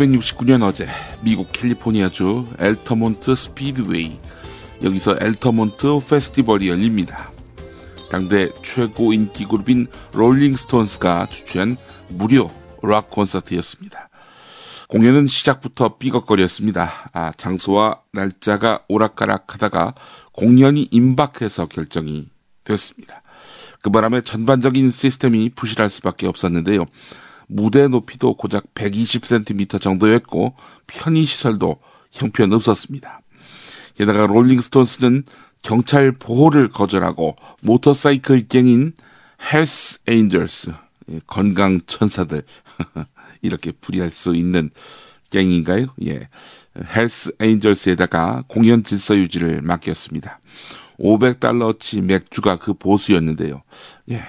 1969년 어제 미국 캘리포니아주 엘터몬트 스피드웨이 여기서 엘터몬트 페스티벌이 열립니다. 당대 최고 인기 그룹인 롤링스톤스가 주최한 무료 락 콘서트였습니다. 공연은 시작부터 삐걱거렸습니다. 아, 장소와 날짜가 오락가락하다가 공연이 임박해서 결정이 됐습니다. 그 바람에 전반적인 시스템이 부실할 수밖에 없었는데요. 무대 높이도 고작 120cm 정도였고 편의 시설도 형편없었습니다. 게다가 롤링스톤스는 경찰 보호를 거절하고 모터사이클 갱인 헬스 에인절스 건강 천사들 이렇게 풀이할 수 있는 갱인가요? 예. 헬스 에인절스에다가 공연 질서 유지를 맡겼습니다. 500달러치 맥주가 그 보수였는데요. 예.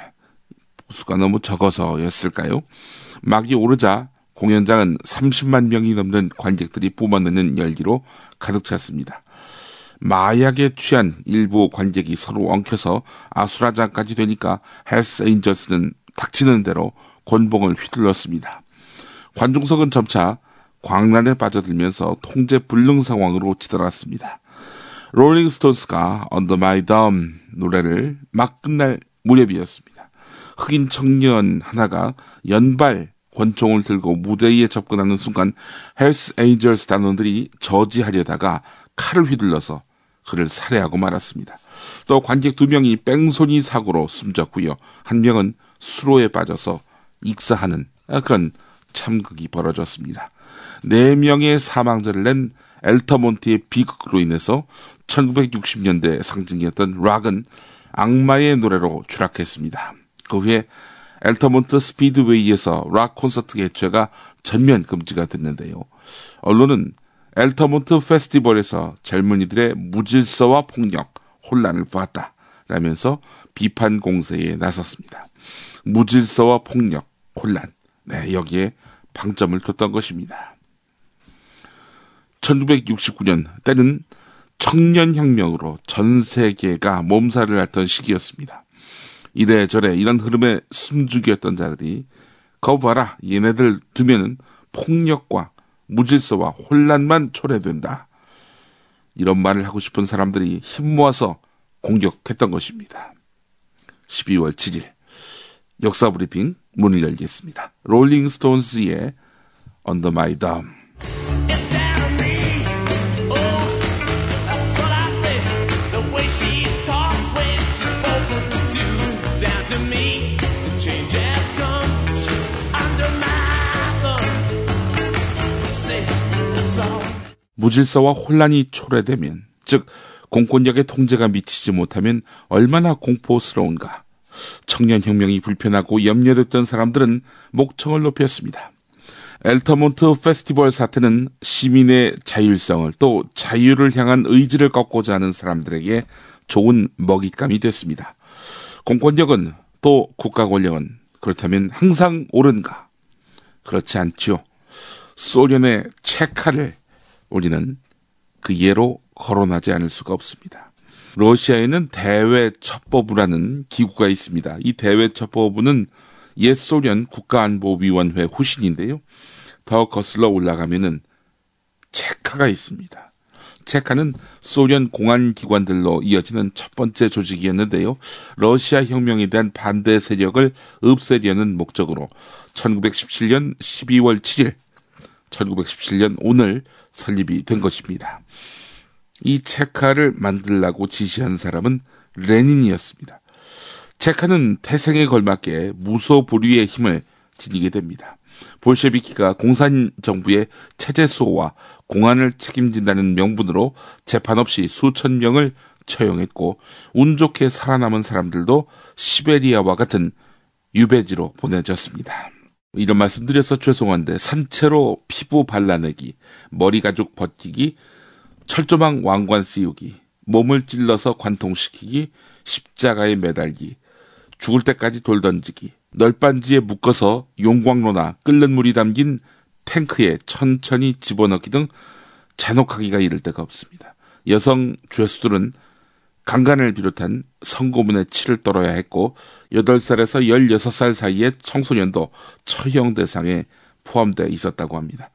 보수가 너무 적어서였을까요? 막이 오르자 공연장은 30만 명이 넘는 관객들이 뿜어내는 열기로 가득 찼습니다. 마약에 취한 일부 관객이 서로 엉켜서 아수라장까지 되니까 헬스 에인저스는 닥치는 대로 권봉을 휘둘렀습니다. 관중석은 점차 광란에 빠져들면서 통제 불능 상황으로 치달았습니다. 롤링스톤스가 Under My Thumb 노래를 막 끝날 무렵이었습니다. 흑인 청년 하나가 연발 권총을 들고 무대 위에 접근하는 순간 헬스 에인절스 단원들이 저지하려다가 칼을 휘둘러서 그를 살해하고 말았습니다. 또 관객 두 명이 뺑소니 사고로 숨졌고요. 한 명은 수로에 빠져서 익사하는 그런 참극이 벌어졌습니다. 네 명의 사망자를 낸 엘터몬트의 비극으로 인해서 1960년대 상징이었던 락은 악마의 노래로 추락했습니다. 그 후에 엘터몬트 스피드웨이에서 락 콘서트 개최가 전면 금지가 됐는데요. 언론은 엘터몬트 페스티벌에서 젊은이들의 무질서와 폭력, 혼란을 보았다. 라면서 비판 공세에 나섰습니다. 무질서와 폭력, 혼란. 네, 여기에 방점을 뒀던 것입니다. 1969년 때는 청년혁명으로 전 세계가 몸살을 앓던 시기였습니다. 이래저래 이런 흐름에 숨죽이었던 자들이 거 봐라 얘네들 두면은 폭력과 무질서와 혼란만 초래된다. 이런 말을 하고 싶은 사람들이 힘 모아서 공격했던 것입니다. 12월 7일 역사 브리핑 문을 열겠습니다. 롤링스톤스의 Under My Dome 무질서와 혼란이 초래되면, 즉, 공권력의 통제가 미치지 못하면 얼마나 공포스러운가. 청년 혁명이 불편하고 염려됐던 사람들은 목청을 높였습니다. 엘터몬트 페스티벌 사태는 시민의 자율성을 또 자유를 향한 의지를 꺾고자 하는 사람들에게 좋은 먹잇감이 됐습니다. 공권력은 또 국가 권력은 그렇다면 항상 옳은가? 그렇지 않죠. 소련의 체카를 우리는 그 예로 거론하지 않을 수가 없습니다. 러시아에는 대외첩보부라는 기구가 있습니다. 이 대외첩보부는 옛 소련 국가안보위원회 후신인데요. 더 거슬러 올라가면은 체카가 있습니다. 체카는 소련 공안기관들로 이어지는 첫 번째 조직이었는데요. 러시아 혁명에 대한 반대 세력을 없애려는 목적으로 1917년 12월 7일 1917년 오늘 설립이 된 것입니다. 이 체카를 만들라고 지시한 사람은 레닌이었습니다. 체카는 태생에 걸맞게 무소불위의 힘을 지니게 됩니다. 볼셰비키가 공산 정부의 체제 수호와 공안을 책임진다는 명분으로 재판 없이 수천 명을 처형했고 운 좋게 살아남은 사람들도 시베리아와 같은 유배지로 보내졌습니다. 이런 말씀 드려서 죄송한데 산채로 피부 발라내기, 머리 가죽 벗기기, 철조망 왕관 씌우기, 몸을 찔러서 관통시키기, 십자가에 매달기, 죽을 때까지 돌 던지기, 널빤지에 묶어서 용광로나 끓는 물이 담긴 탱크에 천천히 집어넣기 등 잔혹하기가 이를 데가 없습니다. 여성 죄수들은 강간을 비롯한 성고문의 치를 떨어야 했고 8살에서 16살 사이의 청소년도 처형 대상에 포함되어 있었다고 합니다.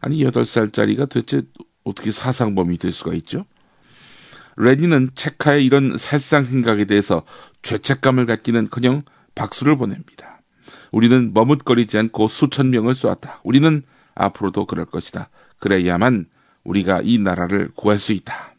아니 8살짜리가 도대체 어떻게 사상범이 될 수가 있죠? 레니는 체카의 이런 살상 행각에 대해서 죄책감을 갖기는 커녕 박수를 보냅니다. 우리는 머뭇거리지 않고 수천 명을 쏘았다. 우리는 앞으로도 그럴 것이다. 그래야만 우리가 이 나라를 구할 수 있다.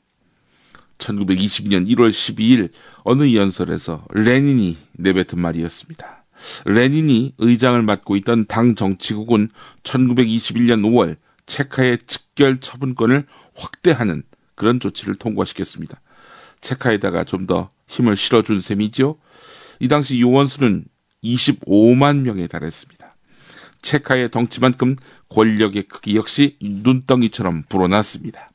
1920년 1월 12일 어느 연설에서 레닌이 내뱉은 말이었습니다. 레닌이 의장을 맡고 있던 당 정치국은 1921년 5월 체카의 직결 처분권을 확대하는 그런 조치를 통과시켰습니다. 체카에다가 좀 더 힘을 실어준 셈이죠. 이 당시 요원수는 25만 명에 달했습니다. 체카의 덩치만큼 권력의 크기 역시 눈덩이처럼 불어났습니다.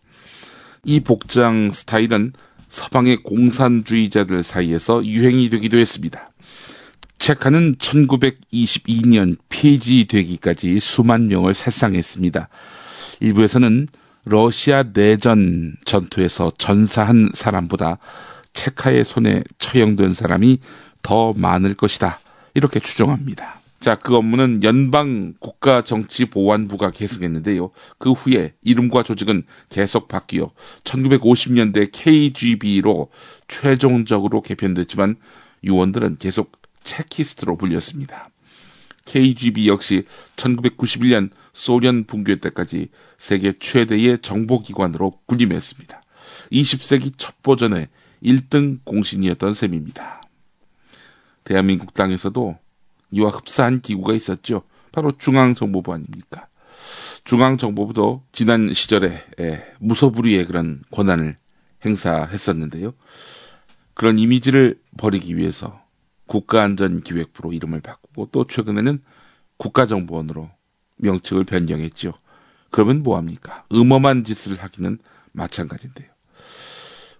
이 복장 스타일은 서방의 공산주의자들 사이에서 유행이 되기도 했습니다. 체카는 1922년 폐지되기까지 수만 명을 살상했습니다. 일부에서는 러시아 내전 전투에서 전사한 사람보다 체카의 손에 처형된 사람이 더 많을 것이다. 이렇게 추정합니다. 자, 그 업무는 연방 국가 정치보안부가 계승했는데요. 그 후에 이름과 조직은 계속 바뀌어 1950년대 KGB로 최종적으로 개편됐지만 유원들은 계속 체키스트로 불렸습니다. KGB 역시 1991년 소련 붕괴 때까지 세계 최대의 정보기관으로 군림했습니다. 20세기 첫 버전의 1등 공신이었던 셈입니다. 대한민국 땅에서도 이와 흡사한 기구가 있었죠. 바로 중앙정보부 아닙니까? 중앙정보부도 지난 시절에 무소불위의 그런 권한을 행사했었는데요. 그런 이미지를 버리기 위해서 국가안전기획부로 이름을 바꾸고 또 최근에는 국가정보원으로 명칭을 변경했죠. 그러면 뭐합니까? 음험한 짓을 하기는 마찬가지인데요.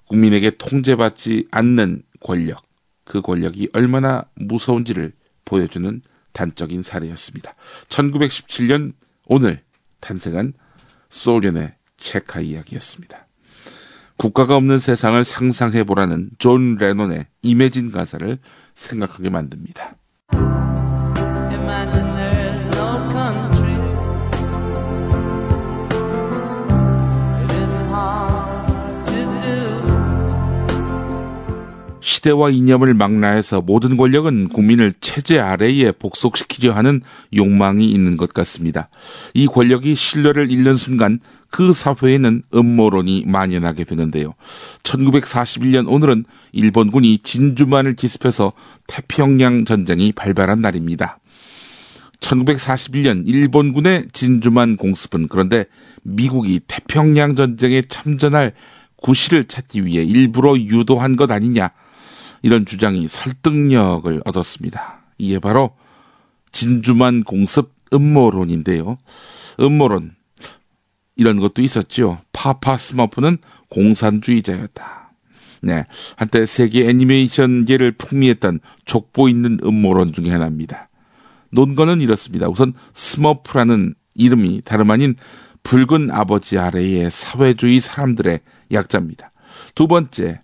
국민에게 통제받지 않는 권력, 그 권력이 얼마나 무서운지를 보여주는 단적인 사례였습니다. 1917년 오늘 탄생한 소련의 체카 이야기였습니다. 국가가 없는 세상을 상상해 보라는 존 레논의 Imagine 가사를 생각하게 만듭니다. 시대와 이념을 망라해서 모든 권력은 국민을 체제 아래에 복속시키려 하는 욕망이 있는 것 같습니다. 이 권력이 신뢰를 잃는 순간 그 사회에는 음모론이 만연하게 되는데요. 1941년 오늘은 일본군이 진주만을 기습해서 태평양 전쟁이 발발한 날입니다. 1941년 일본군의 진주만 공습은 그런데 미국이 태평양 전쟁에 참전할 구실을 찾기 위해 일부러 유도한 것 아니냐 이런 주장이 설득력을 얻었습니다. 이게 바로 진주만 공습 음모론인데요. 음모론 이런 것도 있었죠. 파파 스머프는 공산주의자였다. 네. 한때 세계 애니메이션계를 풍미했던 족보 있는 음모론 중의 하나입니다. 논거는 이렇습니다. 우선 스머프라는 이름이 다름 아닌 붉은 아버지 아래의 사회주의 사람들의 약자입니다. 두 번째,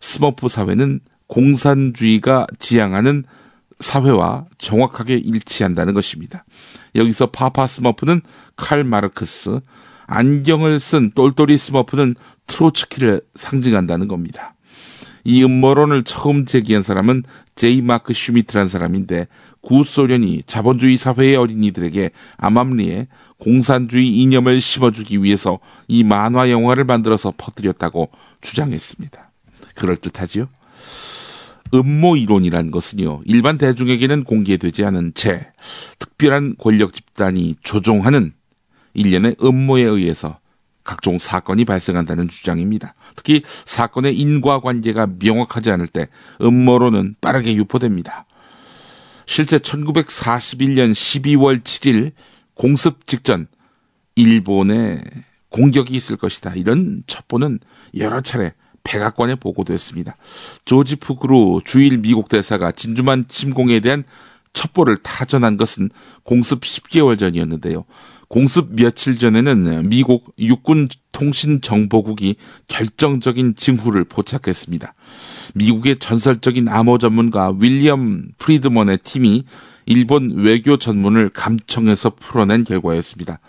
스머프 사회는 공산주의가 지향하는 사회와 정확하게 일치한다는 것입니다. 여기서 파파 스머프는 칼 마르크스, 안경을 쓴 똘똘이 스머프는 트로츠키를 상징한다는 겁니다. 이 음모론을 처음 제기한 사람은 제이 마크 슈미트란 사람인데 구소련이 자본주의 사회의 어린이들에게 암암리에 공산주의 이념을 심어주기 위해서 이 만화 영화를 만들어서 퍼뜨렸다고 주장했습니다. 그럴듯하지요? 음모 이론이란 것은요, 일반 대중에게는 공개되지 않은 채 특별한 권력 집단이 조종하는 일련의 음모에 의해서 각종 사건이 발생한다는 주장입니다. 특히 사건의 인과관계가 명확하지 않을 때 음모론은 빠르게 유포됩니다. 실제 1941년 12월 7일 공습 직전 일본에 공격이 있을 것이다. 이런 첩보는 여러 차례 백악관에 보고됐습니다. 조지 푸그루 주일 미국 대사가 진주만 침공에 대한 첩보를 타전한 것은 공습 10개월 전이었는데요. 공습 며칠 전에는 미국 육군 통신정보국이 결정적인 징후를 포착했습니다. 미국의 전설적인 암호 전문가 윌리엄 프리드먼의 팀이 일본 외교 전문을 감청해서 풀어낸 결과였습니다.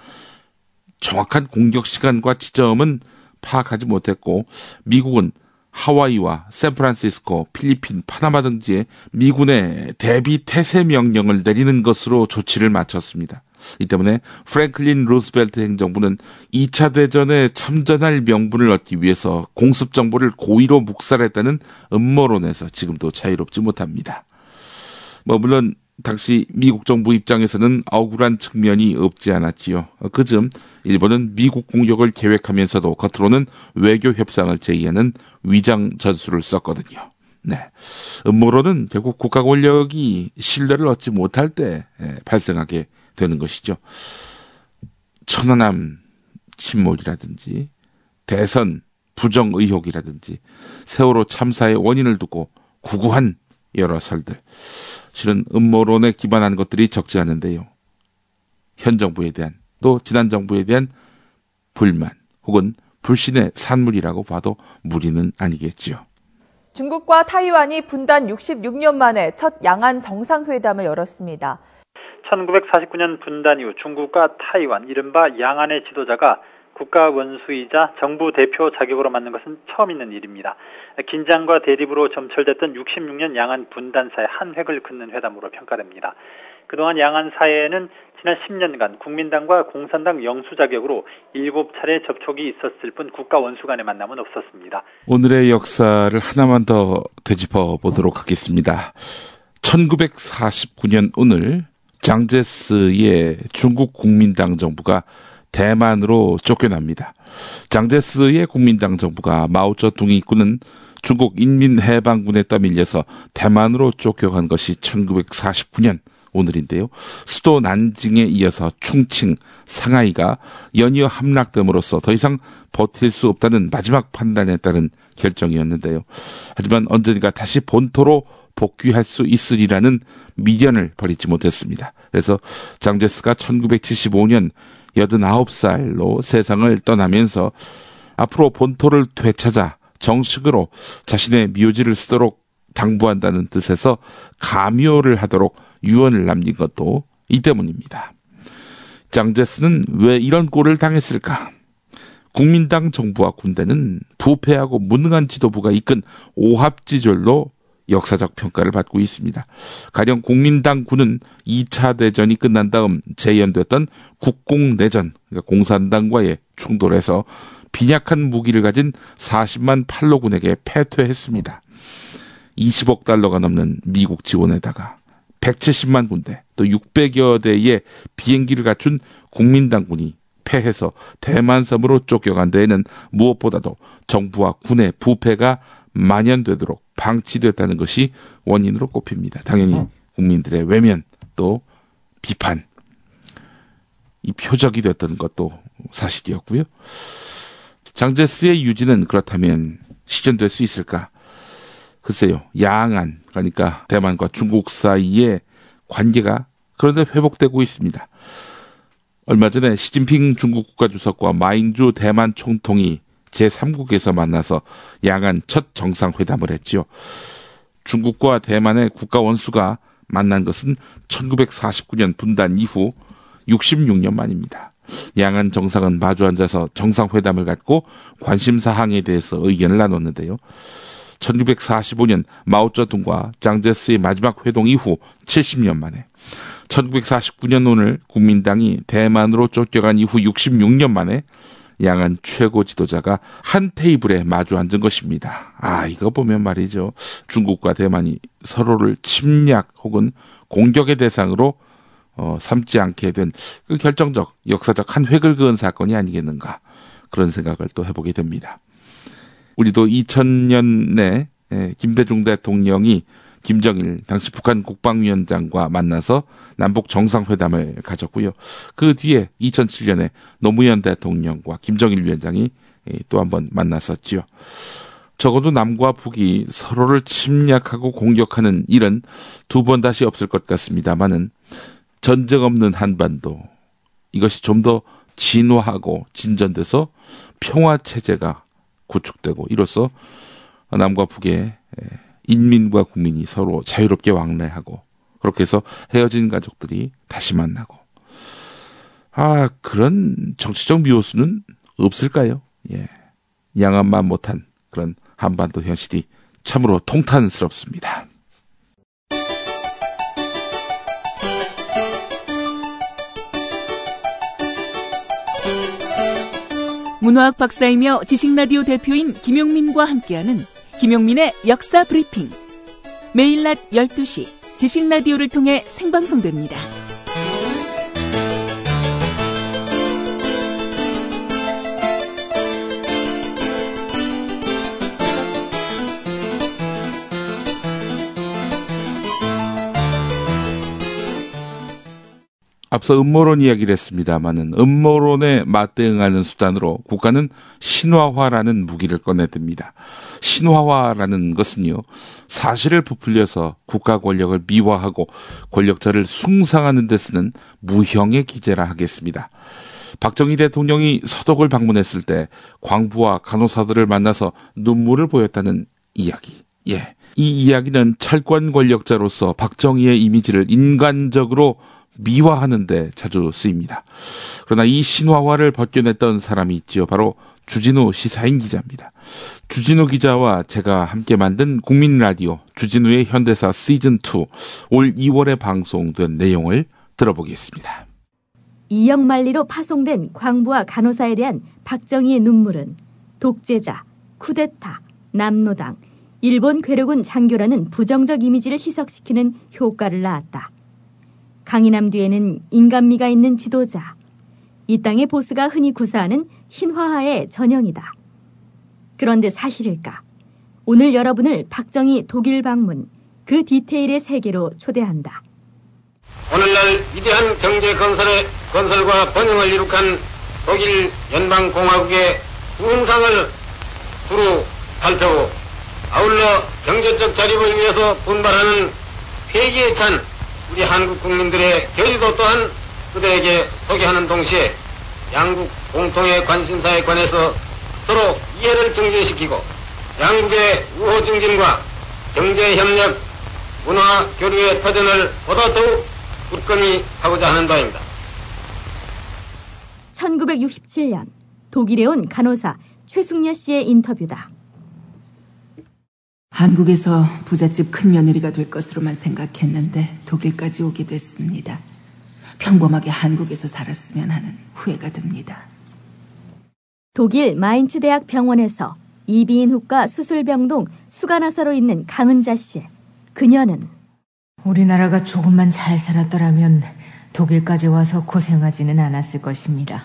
정확한 공격 시간과 지점은 파악하지 못했고 미국은 하와이와 샌프란시스코, 필리핀, 파나마 등지에 미군의 대비 태세 명령을 내리는 것으로 조치를 마쳤습니다. 이 때문에 프랭클린 루스벨트 행정부는 2차 대전에 참전할 명분을 얻기 위해서 공습 정보를 고의로 묵살했다는 음모론에서 지금도 자유롭지 못합니다. 뭐 물론 당시 미국 정부 입장에서는 억울한 측면이 없지 않았지요. 그즈음 일본은 미국 공격을 계획하면서도 겉으로는 외교 협상을 제의하는 위장 전술을 썼거든요. 네. 음모론은 결국 국가 권력이 신뢰를 얻지 못할 때 예, 발생하게 되는 것이죠. 천안함 침몰이라든지 대선 부정 의혹이라든지 세월호 참사의 원인을 두고 구구한 여러 설들. 실은 음모론에 기반한 것들이 적지 않은데요. 현 정부에 대한 또 지난 정부에 대한 불만 혹은 불신의 산물이라고 봐도 무리는 아니겠지요. 중국과 타이완이 분단 66년 만에 첫 양안 정상회담을 열었습니다. 1949년 분단 이후 중국과 타이완, 이른바 양안의 지도자가 국가 원수이자 정부 대표 자격으로 맡는 것은 처음 있는 일입니다. 긴장과 대립으로 점철됐던 66년 양안 분단사의 한 획을 긋는 회담으로 평가됩니다. 그동안 양안 사회에는 지난 10년간 국민당과 공산당 영수 자격으로 7차례 접촉이 있었을 뿐 국가 원수 간의 만남은 없었습니다. 오늘의 역사를 하나만 더 되짚어 보도록 하겠습니다. 1949년 오늘 장제스의 중국 국민당 정부가 대만으로 쫓겨납니다. 장제스의 국민당 정부가 마오쩌둥이 이끄는 중국 인민해방군에 떠밀려서 대만으로 쫓겨간 것이 1949년 오늘인데요. 수도 난징에 이어서 충칭, 상하이가 연이어 함락됨으로써 더 이상 버틸 수 없다는 마지막 판단에 따른 결정이었는데요. 하지만 언젠가 다시 본토로 복귀할 수 있으리라는 미련을 버리지 못했습니다. 그래서 장제스가 1975년 89살로 세상을 떠나면서 앞으로 본토를 되찾아 정식으로 자신의 묘지를 쓰도록 당부한다는 뜻에서 가묘를 하도록 유언을 남긴 것도 이 때문입니다. 장제스는 왜 이런 꼴을 당했을까? 국민당 정부와 군대는 부패하고 무능한 지도부가 이끈 오합지졸로 역사적 평가를 받고 있습니다. 가령 국민당 군은 2차 대전이 끝난 다음 재연됐던 국공내전, 그러니까 공산당과의 충돌에서 빈약한 무기를 가진 40만 팔로군에게 패퇴했습니다. 20억 달러가 넘는 미국 지원에다가 170만 군대, 또 600여 대의 비행기를 갖춘 국민당군이 패해서 대만섬으로 쫓겨간 데에는 무엇보다도 정부와 군의 부패가 만연되도록 방치됐다는 것이 원인으로 꼽힙니다. 당연히 국민들의 외면 또 비판 이 표적이 됐던 것도 사실이었고요. 장제스의 유지는 그렇다면 시전될 수 있을까? 글쎄요, 양안, 그러니까 대만과 중국 사이의 관계가 그런데 회복되고 있습니다. 얼마 전에 시진핑 중국 국가주석과 마잉주 대만 총통이 제3국에서 만나서 양안 첫 정상회담을 했지요. 중국과 대만의 국가 원수가 만난 것은 1949년 분단 이후 66년 만입니다. 양안 정상은 마주 앉아서 정상회담을 갖고 관심 사항에 대해서 의견을 나눴는데요. 1945년 마오쩌둥과 장제스의 마지막 회동 이후 70년 만에 1949년 오늘 국민당이 대만으로 쫓겨간 이후 66년 만에 양안 최고 지도자가 한 테이블에 마주 앉은 것입니다. 아, 이거 보면 말이죠. 중국과 대만이 서로를 침략 혹은 공격의 대상으로 어, 삼지 않게 된 그 결정적 역사적 한 획을 그은 사건이 아니겠는가 그런 생각을 또 해보게 됩니다. 우리도 2000년에 예, 김대중 대통령이 김정일 당시 북한 국방위원장과 만나서 남북 정상회담을 가졌고요. 그 뒤에 2007년에 노무현 대통령과 김정일 위원장이 예, 또한 번 만났었지요. 적어도 남과 북이 서로를 침략하고 공격하는 일은 두 번 다시 없을 것 같습니다만은 전쟁 없는 한반도 이것이 좀 더 진화하고 진전돼서 평화 체제가 구축되고 이로써 남과 북의 예, 인민과 국민이 서로 자유롭게 왕래하고 그렇게 해서 헤어진 가족들이 다시 만나고 아, 그런 정치적 미호수는 없을까요? 예. 양안만 못한 그런 한반도 현실이 참으로 통탄스럽습니다. 문화학 박사이며 지식라디오 대표인 김용민과 함께하는 김용민의 역사 브리핑. 매일 낮 12시 지식 라디오를 통해 생방송됩니다. 앞서 음모론 이야기를 했습니다마는 음모론에 맞대응하는 수단으로 국가는 신화화라는 무기를 꺼내듭니다. 신화화라는 것은요, 사실을 부풀려서 국가 권력을 미화하고 권력자를 숭상하는 데 쓰는 무형의 기제라 하겠습니다. 박정희 대통령이 서독을 방문했을 때 광부와 간호사들을 만나서 눈물을 보였다는 이야기. 예. 이 이야기는 철권 권력자로서 박정희의 이미지를 인간적으로 미화하는데 자주 쓰입니다. 그러나 이 신화화를 벗겨냈던 사람이 있지요. 바로 주진우 시사인 기자입니다. 주진우 기자와 제가 함께 만든 국민 라디오 주진우의 현대사 시즌 2 올 2월에 방송된 내용을 들어보겠습니다. 이영만리로 파송된 광부와 간호사에 대한 박정희의 눈물은 독재자, 쿠데타, 남노당, 일본 괴력군 장교라는 부정적 이미지를 희석시키는 효과를 낳았다. 강인함 뒤에는 인간미가 있는 지도자. 이 땅의 보스가 흔히 구사하는 신화하의 전형이다. 그런데 사실일까? 오늘 여러분을 박정희 독일 방문 그 디테일의 세계로 초대한다. 오늘날 위대한 경제 건설의 건설과 번영을 이룩한 독일 연방공화국의 부흥상을 두루 살펴고 아울러 경제적 자립을 위해서 분발하는 폐기에 찬 우리 한국 국민들의 결의도 또한 그들에게 소개하는 동시에 양국 공통의 관심사에 관해서 서로 이해를 증진시키고 양국의 우호 증진과 경제 협력, 문화 교류의 터전을 보다 더욱 굳건히 하고자 하는 바입니다. 1967년 독일에 온 간호사 최숙녀 씨의 인터뷰다. 한국에서 부잣집 큰 며느리가 될 것으로만 생각했는데 독일까지 오게 됐습니다. 평범하게 한국에서 살았으면 하는 후회가 듭니다. 독일 마인츠 대학 병원에서 이비인 후과 수술병동 수간화사로 있는 강은자 씨. 그녀는 우리나라가 조금만 잘 살았더라면 독일까지 와서 고생하지는 않았을 것입니다.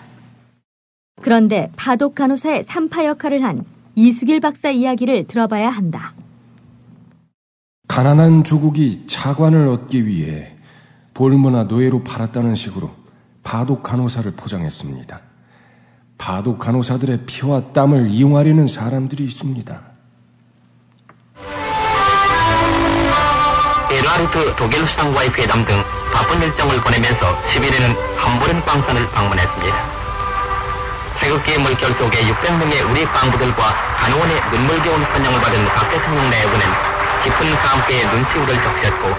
그런데 파독 간호사의 삼파 역할을 한 이수길 박사 이야기를 들어봐야 한다. 가난한 조국이 차관을 얻기 위해 볼모나 노예로 팔았다는 식으로 바독 간호사를 포장했습니다. 바독 간호사들의 피와 땀을 이용하려는 사람들이 있습니다. 에르하르트 독일 수상과의 회담 등 바쁜 일정을 보내면서 11일은 함부른 광산을 방문했습니다. 태극기의 물결 속에 600명의 우리 광부들과 간호원의 눈물겨운 환영을 받은 박 대통령 내부는 깊은 감회에 눈시울을 적셨고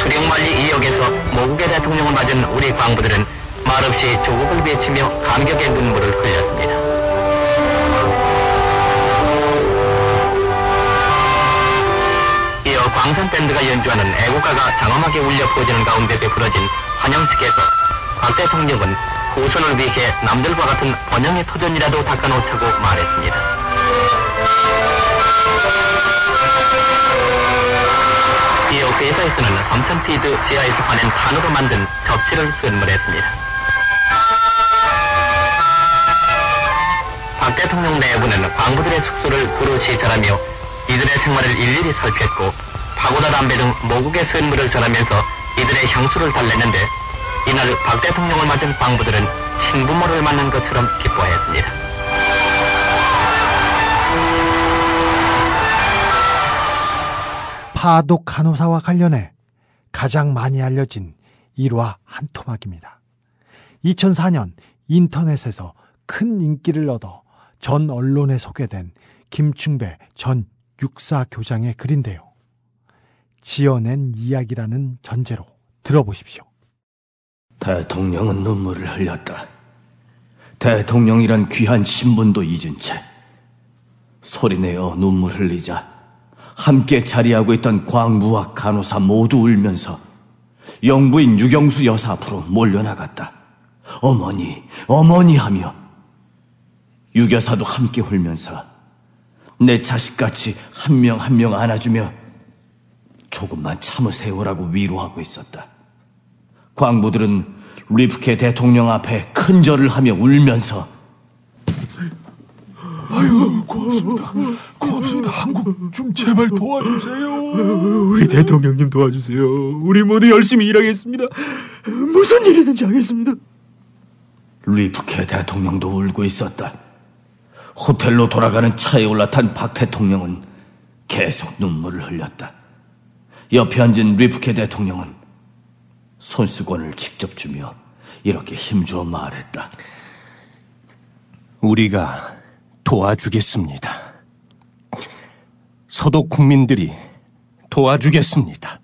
수령만리 이역에서 모국의 대통령을 맞은 우리 광부들은 말없이 조국을 외치며 감격의 눈물을 흘렸습니다. 이어 광산밴드가 연주하는 애국가가 장엄하게 울려 퍼지는 가운데 베풀어진 환영식에서 박 대통령은 후손을 위해 남들과 같은 번영의 터전이라도 닦아놓자고 말했습니다. 이어 회사에서는 삼천피드 지하에서 파낸 탄으로 만든 접시를 선물했습니다. 박 대통령 내부는 광부들의 숙소를 두루 시찰하며 이들의 생활을 일일이 살폈고 파고다 담배 등 모국의 선물을 전하면서 이들의 향수를 달랬는데 이날 박 대통령을 맞은 광부들은 친부모를 만난 것처럼 기뻐했습니다. 파독 간호사와 관련해 가장 많이 알려진 일화 한 토막입니다. 2004년 인터넷에서 큰 인기를 얻어 전 언론에 소개된 김충배 전 육사 교장의 글인데요. 지어낸 이야기라는 전제로 들어보십시오. 대통령은 눈물을 흘렸다. 대통령이란 귀한 신분도 잊은 채 소리내어 눈물 흘리자 함께 자리하고 있던 광부와 간호사 모두 울면서 영부인 유경수 여사 앞으로 몰려나갔다. 어머니, 어머니 하며 유여사도 함께 울면서 내 자식같이 한 명 한명 안아주며 조금만 참으세요라고 위로하고 있었다. 광부들은 리프케 대통령 앞에 큰 절을 하며 울면서 아유 고맙습니다. 고맙습니다. 한국 좀 제발 도와주세요. 우리 대통령님 도와주세요. 우리 모두 열심히 일하겠습니다. 무슨 일이든지 하겠습니다. 뤼브케 대통령도 울고 있었다. 호텔로 돌아가는 차에 올라탄 박 대통령은 계속 눈물을 흘렸다. 옆에 앉은 뤼브케 대통령은 손수건을 직접 주며 이렇게 힘주어 말했다. 우리가 도와주겠습니다. 서독 국민들이 도와주겠습니다.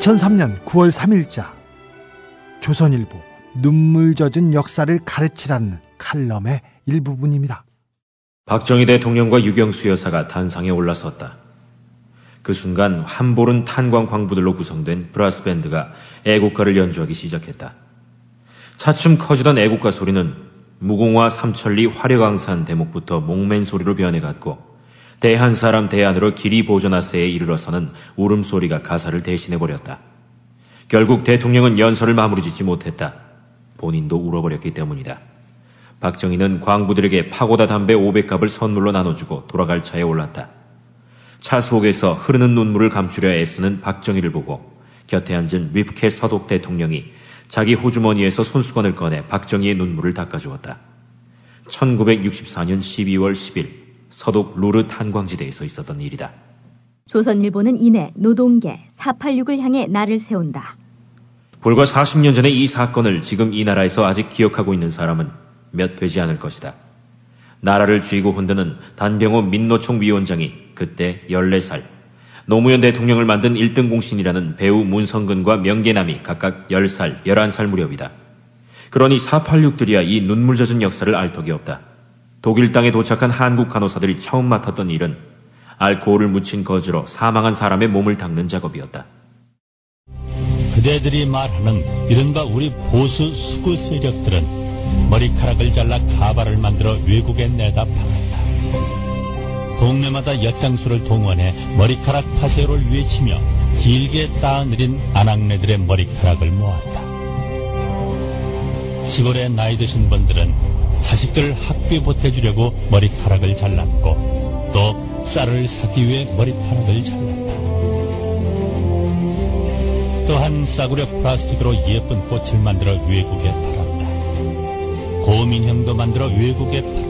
2003년 9월 3일자 조선일보 눈물 젖은 역사를 가르치라는 칼럼의 일부분입니다. 박정희 대통령과 유경수 여사가 단상에 올라섰다. 그 순간 함보른 탄광 광부들로 구성된 브라스 밴드가 애국가를 연주하기 시작했다. 차츰 커지던 애국가 소리는 무공화 삼천리 화려강산 대목부터 목맨 소리로 변해갔고 대한 사람 대안으로 길이 보존하세에 이르러서는 울음소리가 가사를 대신해버렸다. 결국 대통령은 연설을 마무리 짓지 못했다. 본인도 울어버렸기 때문이다. 박정희는 광부들에게 파고다 담배 500갑을 선물로 나눠주고 돌아갈 차에 올랐다. 차 속에서 흐르는 눈물을 감추려 애쓰는 박정희를 보고 곁에 앉은 위프케 서독 대통령이 자기 호주머니에서 손수건을 꺼내 박정희의 눈물을 닦아주었다. 1964년 12월 10일 서독 루르 탄광지대에서 있었던 일이다. 조선일보는 이내 노동계 486을 향해 날을 세운다. 불과 40년 전에 이 사건을 지금 이 나라에서 아직 기억하고 있는 사람은 몇 되지 않을 것이다. 나라를 쥐고 흔드는 단병호 민노총 위원장이 그때 14살, 노무현 대통령을 만든 1등 공신이라는 배우 문성근과 명계남이 각각 10살, 11살 무렵이다. 그러니 486들이야 이 눈물 젖은 역사를 알 턱이 없다. 독일 땅에 도착한 한국 간호사들이 처음 맡았던 일은 알코올을 묻힌 거즈로 사망한 사람의 몸을 닦는 작업이었다. 그대들이 말하는 이른바 우리 보수 수구 세력들은 머리카락을 잘라 가발을 만들어 외국에 내다 팔았다. 동네마다 엿장수를 동원해 머리카락 파쇄를 외치며 길게 따느린 아낙네들의 머리카락을 모았다. 시골에 나이 드신 분들은 자식들 학비 보태주려고 머리카락을 잘랐고 또 쌀을 사기 위해 머리카락을 잘랐다. 또한 싸구려 플라스틱으로 예쁜 꽃을 만들어 외국에 팔았다. 고민형도 만들어 외국에 팔았다.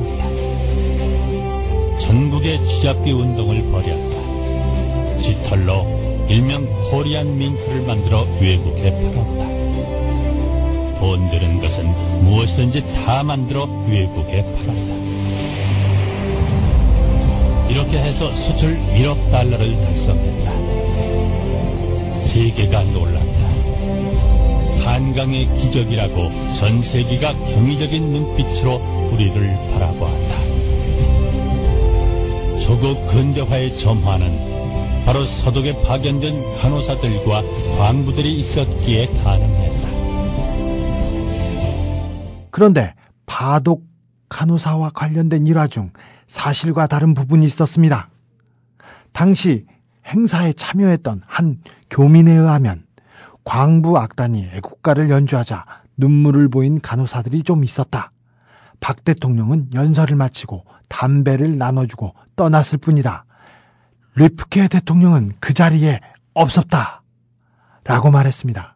전국의 쥐잡기 운동을 벌였다. 쥐털로 일명 코리안 밍크를 만들어 외국에 팔았다. 돈 드는 것은 무엇이든지 다 만들어 외국에 팔았다. 이렇게 해서 수출 1억 달러를 달성했다. 세계가 놀랐다. 한강의 기적이라고 전 세계가 경이적인 눈빛으로 우리를 바라보았다. 조국 근대화의 점화는 바로 서독에 파견된 간호사들과 광부들이 있었기에 가능했다. 그런데 바독 간호사와 관련된 일화 중 사실과 다른 부분이 있었습니다. 당시 행사에 참여했던 한 교민에 의하면 광부 악단이 애국가를 연주하자 눈물을 보인 간호사들이 좀 있었다. 박 대통령은 연설을 마치고 담배를 나눠주고 떠났을 뿐이다. 뤼브케 대통령은 그 자리에 없었다. 라고 말했습니다.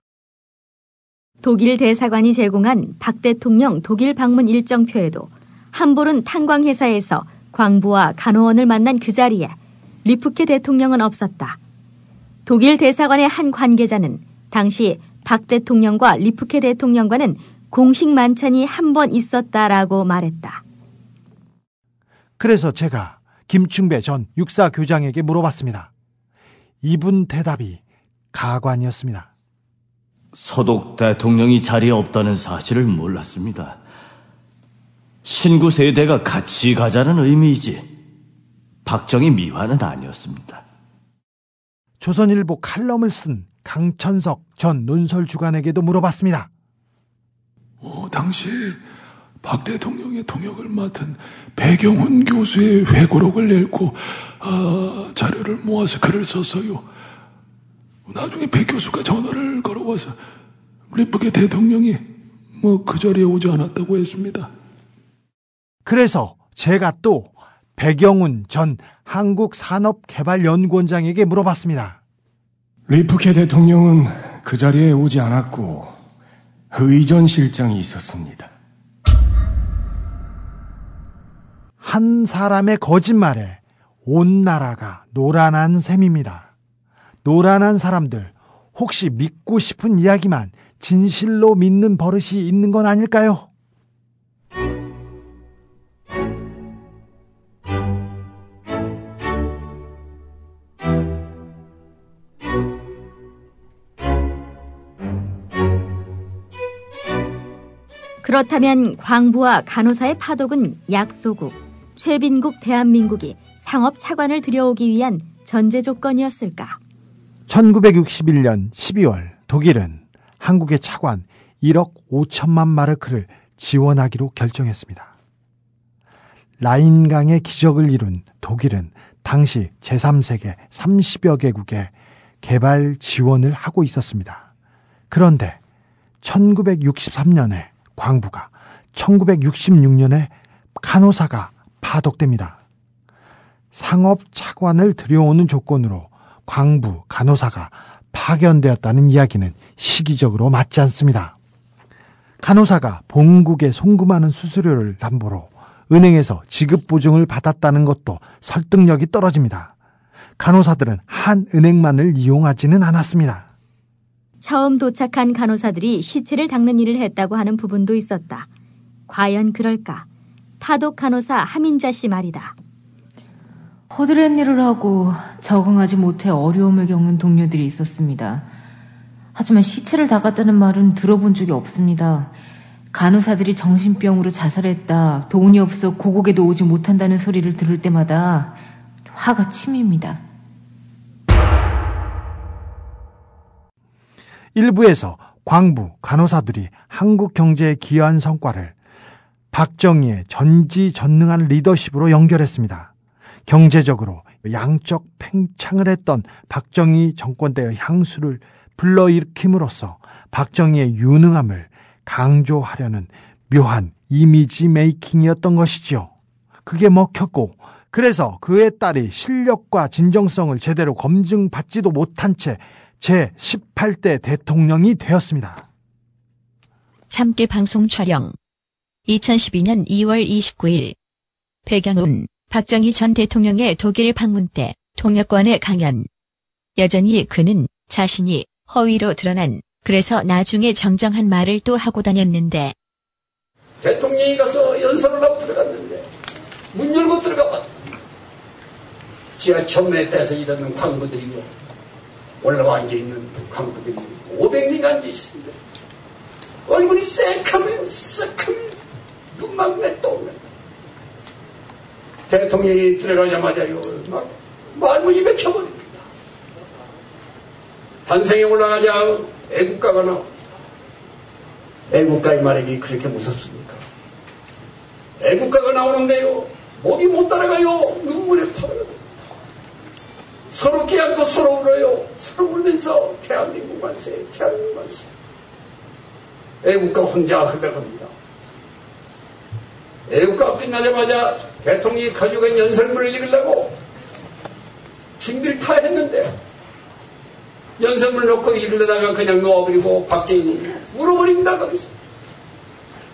독일 대사관이 제공한 박 대통령 독일 방문 일정표에도 함보른 탄광회사에서 광부와 간호원을 만난 그 자리에 뤼브케 대통령은 없었다. 독일 대사관의 한 관계자는 당시 박 대통령과 뤼브케 대통령과는 공식 만찬이 한 번 있었다라고 말했다. 그래서 제가 김충배 전 육사교장에게 물어봤습니다. 이분 대답이 가관이었습니다. 서독 대통령이 자리에 없다는 사실을 몰랐습니다. 신구 세대가 같이 가자는 의미이지 박정희 미화는 아니었습니다. 조선일보 칼럼을 쓴 강천석 전 논설 주간에게도 물어봤습니다. 어, 당시 박 대통령의 통역을 맡은 배경훈 교수의 회고록을 읽고 아, 자료를 모아서 글을 썼어요. 나중에 배 교수가 전화를 걸어와서 리프게 대통령이 뭐 그 자리에 오지 않았다고 했습니다. 그래서 제가 또 배경훈 전 한국산업개발연구원장에게 물어봤습니다. 리프케 대통령은 그 자리에 오지 않았고 의전 실장이 있었습니다. 한 사람의 거짓말에 온 나라가 노란한 셈입니다. 노란한 사람들 혹시 믿고 싶은 이야기만 진실로 믿는 버릇이 있는 건 아닐까요? 그렇다면 광부와 간호사의 파독은 약소국, 최빈국 대한민국이 상업 차관을 들여오기 위한 전제 조건이었을까? 1961년 12월 독일은 한국의 차관 1억 5천만 마르크를 지원하기로 결정했습니다. 라인강의 기적을 이룬 독일은 당시 제3세계 30여 개국에 개발 지원을 하고 있었습니다. 그런데 1963년에 광부가 1966년에 간호사가 파독됩니다. 상업 차관을 들여오는 조건으로 광부 간호사가 파견되었다는 이야기는 시기적으로 맞지 않습니다. 간호사가 본국에 송금하는 수수료를 담보로 은행에서 지급 보증을 받았다는 것도 설득력이 떨어집니다. 간호사들은 한 은행만을 이용하지는 않았습니다. 처음 도착한 간호사들이 시체를 닦는 일을 했다고 하는 부분도 있었다. 과연 그럴까? 파독 간호사 하민자 씨 말이다. 허드렛 일을 하고 적응하지 못해 어려움을 겪는 동료들이 있었습니다. 하지만 시체를 닦았다는 말은 들어본 적이 없습니다. 간호사들이 정신병으로 자살했다, 돈이 없어 고국에도 오지 못한다는 소리를 들을 때마다 화가 치밉니다. 일부에서 광부, 간호사들이 한국 경제에 기여한 성과를 박정희의 전지전능한 리더십으로 연결했습니다. 경제적으로 양적 팽창을 했던 박정희 정권 때의 향수를 불러일으킴으로써 박정희의 유능함을 강조하려는 묘한 이미지 메이킹이었던 것이지요. 그게 먹혔고 그래서 그의 딸이 실력과 진정성을 제대로 검증받지도 못한 채 제18대 대통령이 되었습니다. 참깨 방송 촬영 2012년 2월 29일 배경은 박정희 전 대통령의 독일 방문 때 통역관의 강연 여전히 그는 자신이 허위로 드러난 그래서 나중에 정정한 말을 또 하고 다녔는데 대통령이 가서 연설을 하고 들어갔는데 문 열고 들어가 봤다. 지하 천매대에서 일하는 광부들이요. 올라와 앉아있는 광부들이 500명 앉아있습니다. 얼굴이 새카매요, 새카매요. 눈만 맷동네. 대통령이 들어가자마자 요, 막, 말문 입에 펴버립니다. 단생에 올라가자 애국가가 나옵니다. 애국가의 말이 그렇게 무섭습니까? 애국가가 나오는데요, 목이 못 따라가요, 눈물에 파르고. 서로 깨안고 서로 울어요. 서로 울면서 대한민국 만세, 대한민국 만세. 애국가 혼자 흘러갑니다. 애국가 끝나자마자 대통령이 가져간 연설문을 읽으려고 준비를 다 했는데 연설문을 놓고 읽으려다가 그냥 놓아버리고 박정희 울어버린다 거기서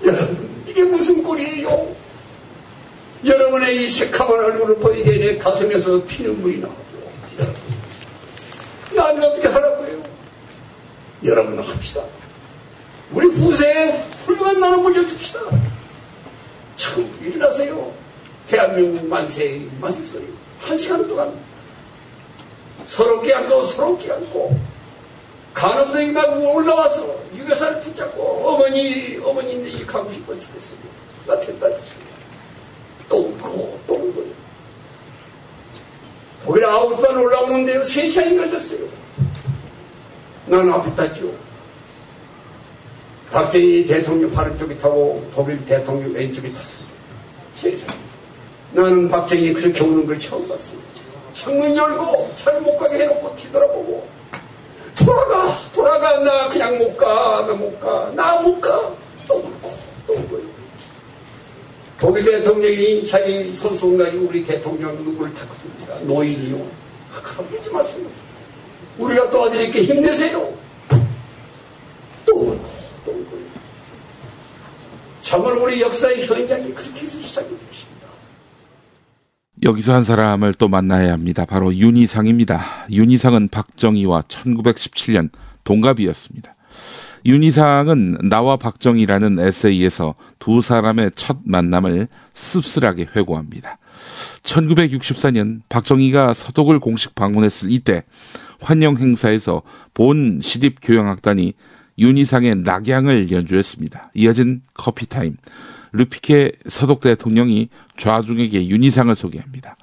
여러분 이게 무슨 꼴이에요? 여러분의 이 새카만 얼굴을 보이게 내 가슴에서 피눈물이 나오죠. 나는 어떻게 하라고요? 여러분 합시다. 우리 후세에 훌륭한 나눔 물려줍시다. 참 일어나세요. 대한민국 만세 만세 소리 한 시간 동안 서럽게 안고 서럽게 안고 간호부들이 막 올라와서 유교사를 붙잡고 어머니 어머니 이 가고 싶어 죽겠어요. 나 됐다 주세요. 또 울고 또 울고 독일 번 올라오는데요. 세 시간이 걸렸어요. 나는 앞에 탔죠. 박정희 대통령 바른 쪽에 타고 독일 대통령 왼쪽에 탔습니다. 세상. 나는 박정희 그렇게 우는 걸 처음 봤어요. 창문 열고 차를 못 가게 해놓고 뒤돌아보고 돌아가 돌아가. 나 그냥 못 가 나 못 가 나 못 가. 또 울고 또 울고. 독일 대통령이 자기 손수 가지고 우리 대통령 누구를 탔거든요. 노인이요. 그럼 하지 마세요. 우리가 도와드릴게 힘내세요. 또 울고 또 울고. 정말 우리 역사의 현장이 그렇게 해서 시작이 됐습니다 여기서 한 사람을 또 만나야 합니다. 바로 윤희상입니다. 윤희상은 박정희와 1917년 동갑이었습니다. 윤희상은 나와 박정희라는 에세이에서 두 사람의 첫 만남을 씁쓸하게 회고합니다. 1964년 박정희가 서독을 공식 방문했을 이때 환영 행사에서 본 시립교향악단이 윤이상의 낙양을 연주했습니다. 이어진 커피타임. 뤼브케 서독 대통령이 좌중에게 윤이상을 소개합니다.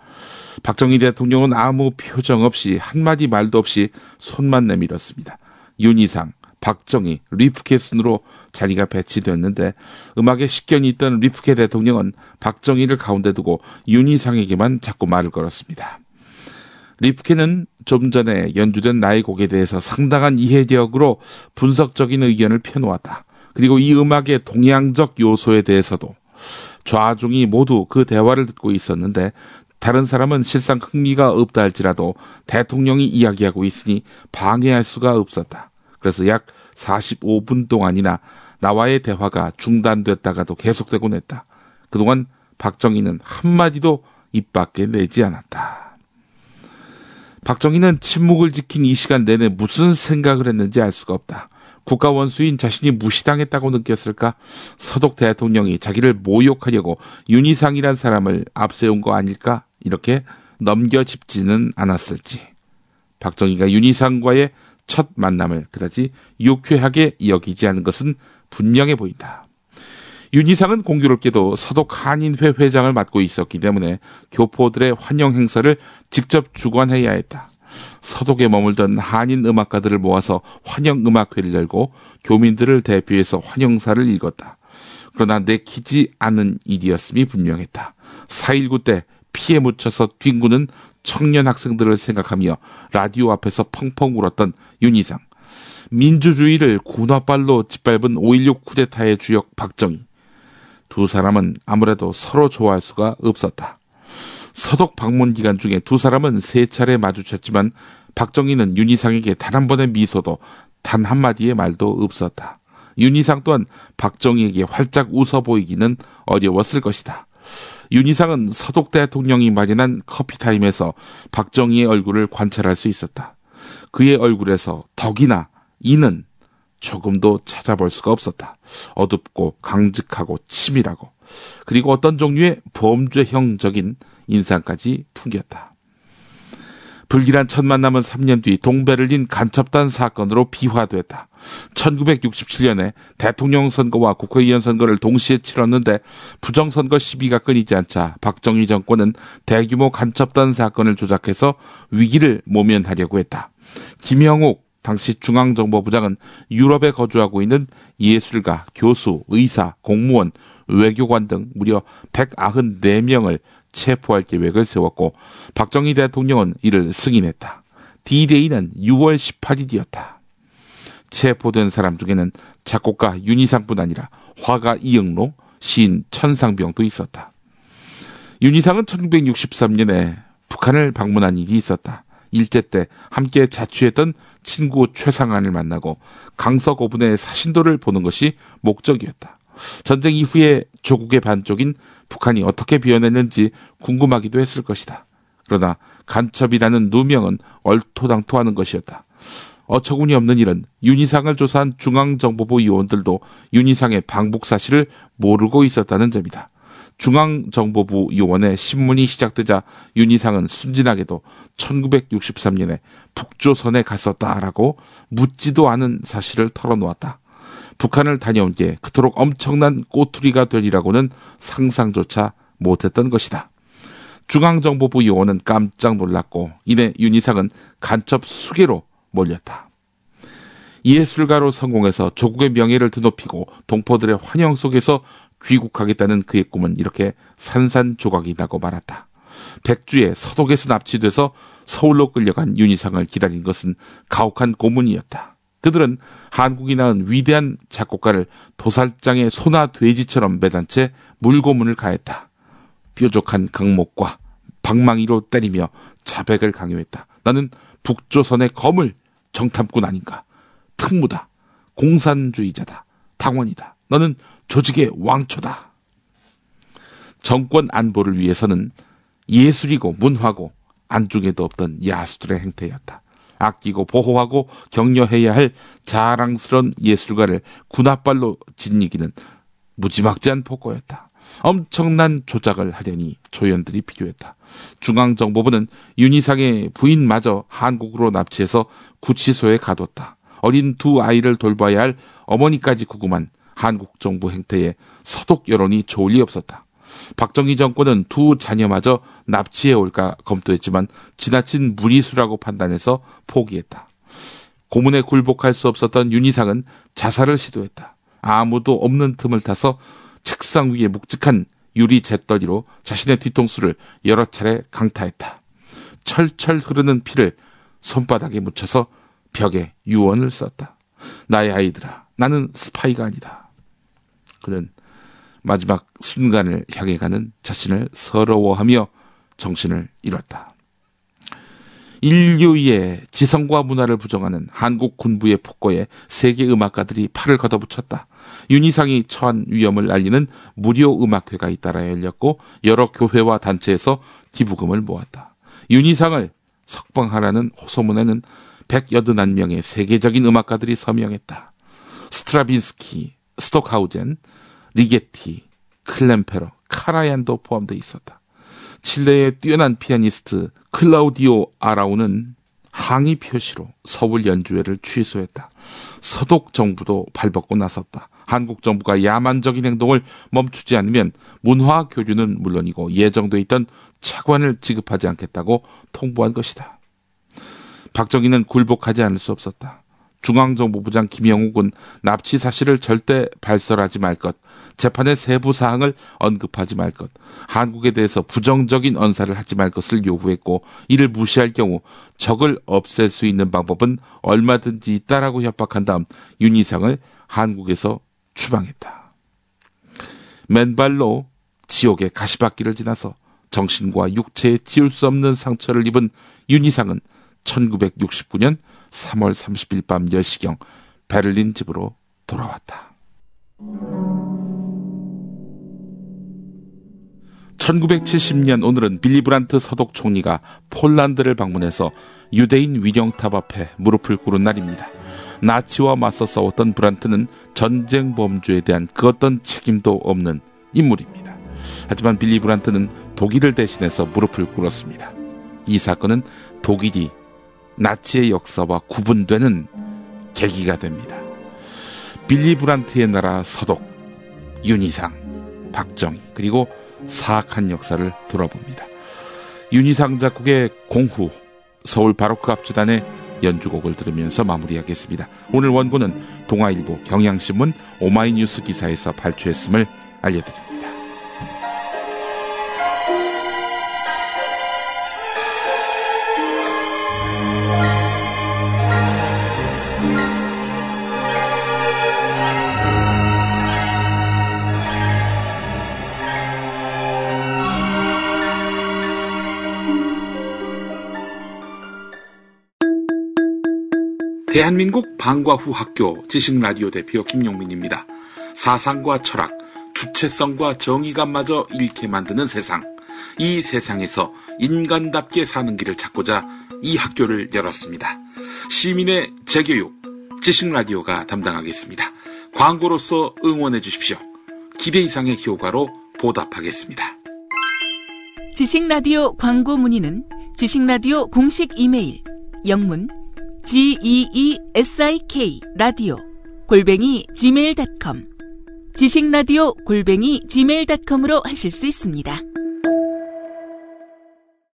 박정희 대통령은 아무 표정 없이 한마디 말도 없이 손만 내밀었습니다. 윤이상, 박정희, 뤼브케 순으로 자리가 배치됐는데 음악에 식견이 있던 뤼브케 대통령은 박정희를 가운데 두고 윤희상에게만 자꾸 말을 걸었습니다. 리프케는 좀 전에 연주된 나의 곡에 대해서 상당한 이해력으로 분석적인 의견을 펴놓았다. 그리고 이 음악의 동양적 요소에 대해서도 좌중이 모두 그 대화를 듣고 있었는데 다른 사람은 실상 흥미가 없다 할지라도 대통령이 이야기하고 있으니 방해할 수가 없었다. 그래서 약 45분 동안이나 나와의 대화가 중단됐다가도 계속되곤 했다. 그동안 박정희는 한마디도 입 밖에 내지 않았다. 박정희는 침묵을 지킨 이 시간 내내 무슨 생각을 했는지 알 수가 없다. 국가 원수인 자신이 무시당했다고 느꼈을까? 서독 대통령이 자기를 모욕하려고 윤희상이란 사람을 앞세운 거 아닐까? 이렇게 넘겨짚지는 않았을지. 박정희가 윤희상과의 첫 만남을 그다지 유쾌하게 여기지 않은 것은 분명해 보인다. 윤희상은 공교롭게도 서독 한인회 회장을 맡고 있었기 때문에 교포들의 환영 행사를 직접 주관해야 했다. 서독에 머물던 한인 음악가들을 모아서 환영 음악회를 열고 교민들을 대표해서 환영사를 읽었다. 그러나 내키지 않은 일이었음이 분명했다. 4.19 때 피에 묻혀서 뒹구는 청년 학생들을 생각하며 라디오 앞에서 펑펑 울었던 윤희상. 민주주의를 군화발로 짓밟은 5.16 쿠데타의 주역 박정희. 두 사람은 아무래도 서로 좋아할 수가 없었다. 서독 방문 기간 중에 두 사람은 세 차례 마주쳤지만 박정희는 윤희상에게 단 한 번의 미소도 단 한마디의 말도 없었다. 윤희상 또한 박정희에게 활짝 웃어 보이기는 어려웠을 것이다. 윤희상은 서독 대통령이 마련한 커피타임에서 박정희의 얼굴을 관찰할 수 있었다. 그의 얼굴에서 덕이나 이는 조금도 찾아볼 수가 없었다. 어둡고 강직하고 치밀하고 그리고 어떤 종류의 범죄형적인 인상까지 풍겼다. 불길한 첫 만남은 3년 뒤 동베를린 간첩단 사건으로 비화됐다. 1967년에 대통령 선거와 국회의원 선거를 동시에 치렀는데 부정선거 시비가 끊이지 않자 박정희 정권은 대규모 간첩단 사건을 조작해서 위기를 모면하려고 했다. 김영욱 당시 중앙정보부장은 유럽에 거주하고 있는 예술가, 교수, 의사, 공무원, 외교관 등 무려 194명을 체포할 계획을 세웠고 박정희 대통령은 이를 승인했다. D-Day는 6월 18일이었다. 체포된 사람 중에는 작곡가 윤희상뿐 아니라 화가 이영로, 시인 천상병도 있었다. 윤희상은 1963년에 북한을 방문한 일이 있었다. 일제 때 함께 자취했던 친구 최상안을 만나고 강서 고분의 사신도를 보는 것이 목적이었다. 전쟁 이후에 조국의 반쪽인 북한이 어떻게 비워냈는지 궁금하기도 했을 것이다. 그러나 간첩이라는 누명은 얼토당토하는 것이었다. 어처구니 없는 일은 윤희상을 조사한 중앙정보부 요원들도 윤희상의 방북 사실을 모르고 있었다는 점이다. 중앙정보부 요원의 신문이 시작되자 윤희상은 순진하게도 1963년에 북조선에 갔었다라고 묻지도 않은 사실을 털어놓았다. 북한을 다녀온 게 그토록 엄청난 꼬투리가 되리라고는 상상조차 못했던 것이다. 중앙정보부 요원은 깜짝 놀랐고 이내 윤희상은 간첩 수계로 몰렸다. 예술가로 성공해서 조국의 명예를 드높이고 동포들의 환영 속에서 귀국하겠다는 그의 꿈은 이렇게 산산조각이 나고 말았다. 백주에 서독에서 납치돼서 서울로 끌려간 윤희상을 기다린 것은 가혹한 고문이었다. 그들은 한국이 낳은 위대한 작곡가를 도살장의 소나 돼지처럼 매단 채 물고문을 가했다. 뾰족한 강목과 방망이로 때리며 자백을 강요했다. 나는 북조선의 검을 정탐꾼 아닌가. 특무다. 공산주의자다. 당원이다. 너는 조직의 왕초다. 정권 안보를 위해서는 예술이고 문화고 안중에도 없던 야수들의 행태였다. 아끼고 보호하고 격려해야 할 자랑스런 예술가를 군합발로 짓이기는 무지막지한 폭거였다. 엄청난 조작을 하려니 조연들이 필요했다. 중앙정보부는 윤희상의 부인마저 한국으로 납치해서 구치소에 가뒀다. 어린 두 아이를 돌봐야 할 어머니까지 구금한 한국 정부 행태에 서독 여론이 좋을 리 없었다. 박정희 정권은 두 자녀마저 납치해 올까 검토했지만 지나친 무리수라고 판단해서 포기했다. 고문에 굴복할 수 없었던 윤희상은 자살을 시도했다. 아무도 없는 틈을 타서 책상 위에 묵직한 유리 잿더리로 자신의 뒤통수를 여러 차례 강타했다. 철철 흐르는 피를 손바닥에 묻혀서 벽에 유언을 썼다. 나의 아이들아, 나는 스파이가 아니다. 그는 마지막 순간을 향해 가는 자신을 서러워하며 정신을 잃었다. 인류의 지성과 문화를 부정하는 한국 군부의 폭거에 세계 음악가들이 팔을 걷어붙였다. 윤이상이 처한 위험을 알리는 무료 음악회가 잇따라 열렸고 여러 교회와 단체에서 기부금을 모았다. 윤이상을 석방하라는 호소문에는 181명의 세계적인 음악가들이 서명했다. 스트라빈스키, 스톡하우젠, 리게티, 클렘페러, 카라얀도 포함되어 있었다. 칠레의 뛰어난 피아니스트 클라우디오 아라우는 항의 표시로 서울 연주회를 취소했다. 서독 정부도 발벗고 나섰다. 한국 정부가 야만적인 행동을 멈추지 않으면 문화 교류는 물론이고 예정돼 있던 차관을 지급하지 않겠다고 통보한 것이다. 박정희는 굴복하지 않을 수 없었다. 중앙정보부장 김영욱은 납치 사실을 절대 발설하지 말 것, 재판의 세부 사항을 언급하지 말 것, 한국에 대해서 부정적인 언사를 하지 말 것을 요구했고 이를 무시할 경우 적을 없앨 수 있는 방법은 얼마든지 있다라고 협박한 다음 윤희상을 한국에서 추방했다. 맨발로 지옥의 가시밭길을 지나서 정신과 육체에 지울 수 없는 상처를 입은 윤희상은 1969년 3월 30일 밤 10시경 베를린 집으로 돌아왔다. 1970년 오늘은 빌리 브란트 서독 총리가 폴란드를 방문해서 유대인 위령탑 앞에 무릎을 꿇은 날입니다. 나치와 맞서 싸웠던 브란트는 전쟁 범죄에 대한 그 어떤 책임도 없는 인물입니다. 하지만 빌리 브란트는 독일을 대신해서 무릎을 꿇었습니다. 이 사건은 독일이 나치의 역사와 구분되는 계기가 됩니다. 빌리 브란트의 나라 서독, 윤희상, 박정희, 그리고 사악한 역사를 돌아봅니다. 윤희상 작곡의 공후, 서울 바로크 합주단의 연주곡을 들으면서 마무리하겠습니다. 오늘 원고는 동아일보, 경향신문, 오마이뉴스 기사에서 발췌했음을 알려드립니다. 대한민국 방과 후 학교 지식 라디오 대표 김용민입니다. 사상과 철학, 주체성과 정의감마저 잃게 만드는 세상. 이 세상에서 인간답게 사는 길을 찾고자 이 학교를 열었습니다. 시민의 재교육, 지식 라디오가 담당하겠습니다. 광고로서 응원해 주십시오. 기대 이상의 효과로 보답하겠습니다. 지식 라디오 광고 문의는 지식 라디오 공식 이메일 영문 geesik 라디오 골뱅이 gmail.com 지식라디오 골뱅이 gmail.com으로 하실 수 있습니다.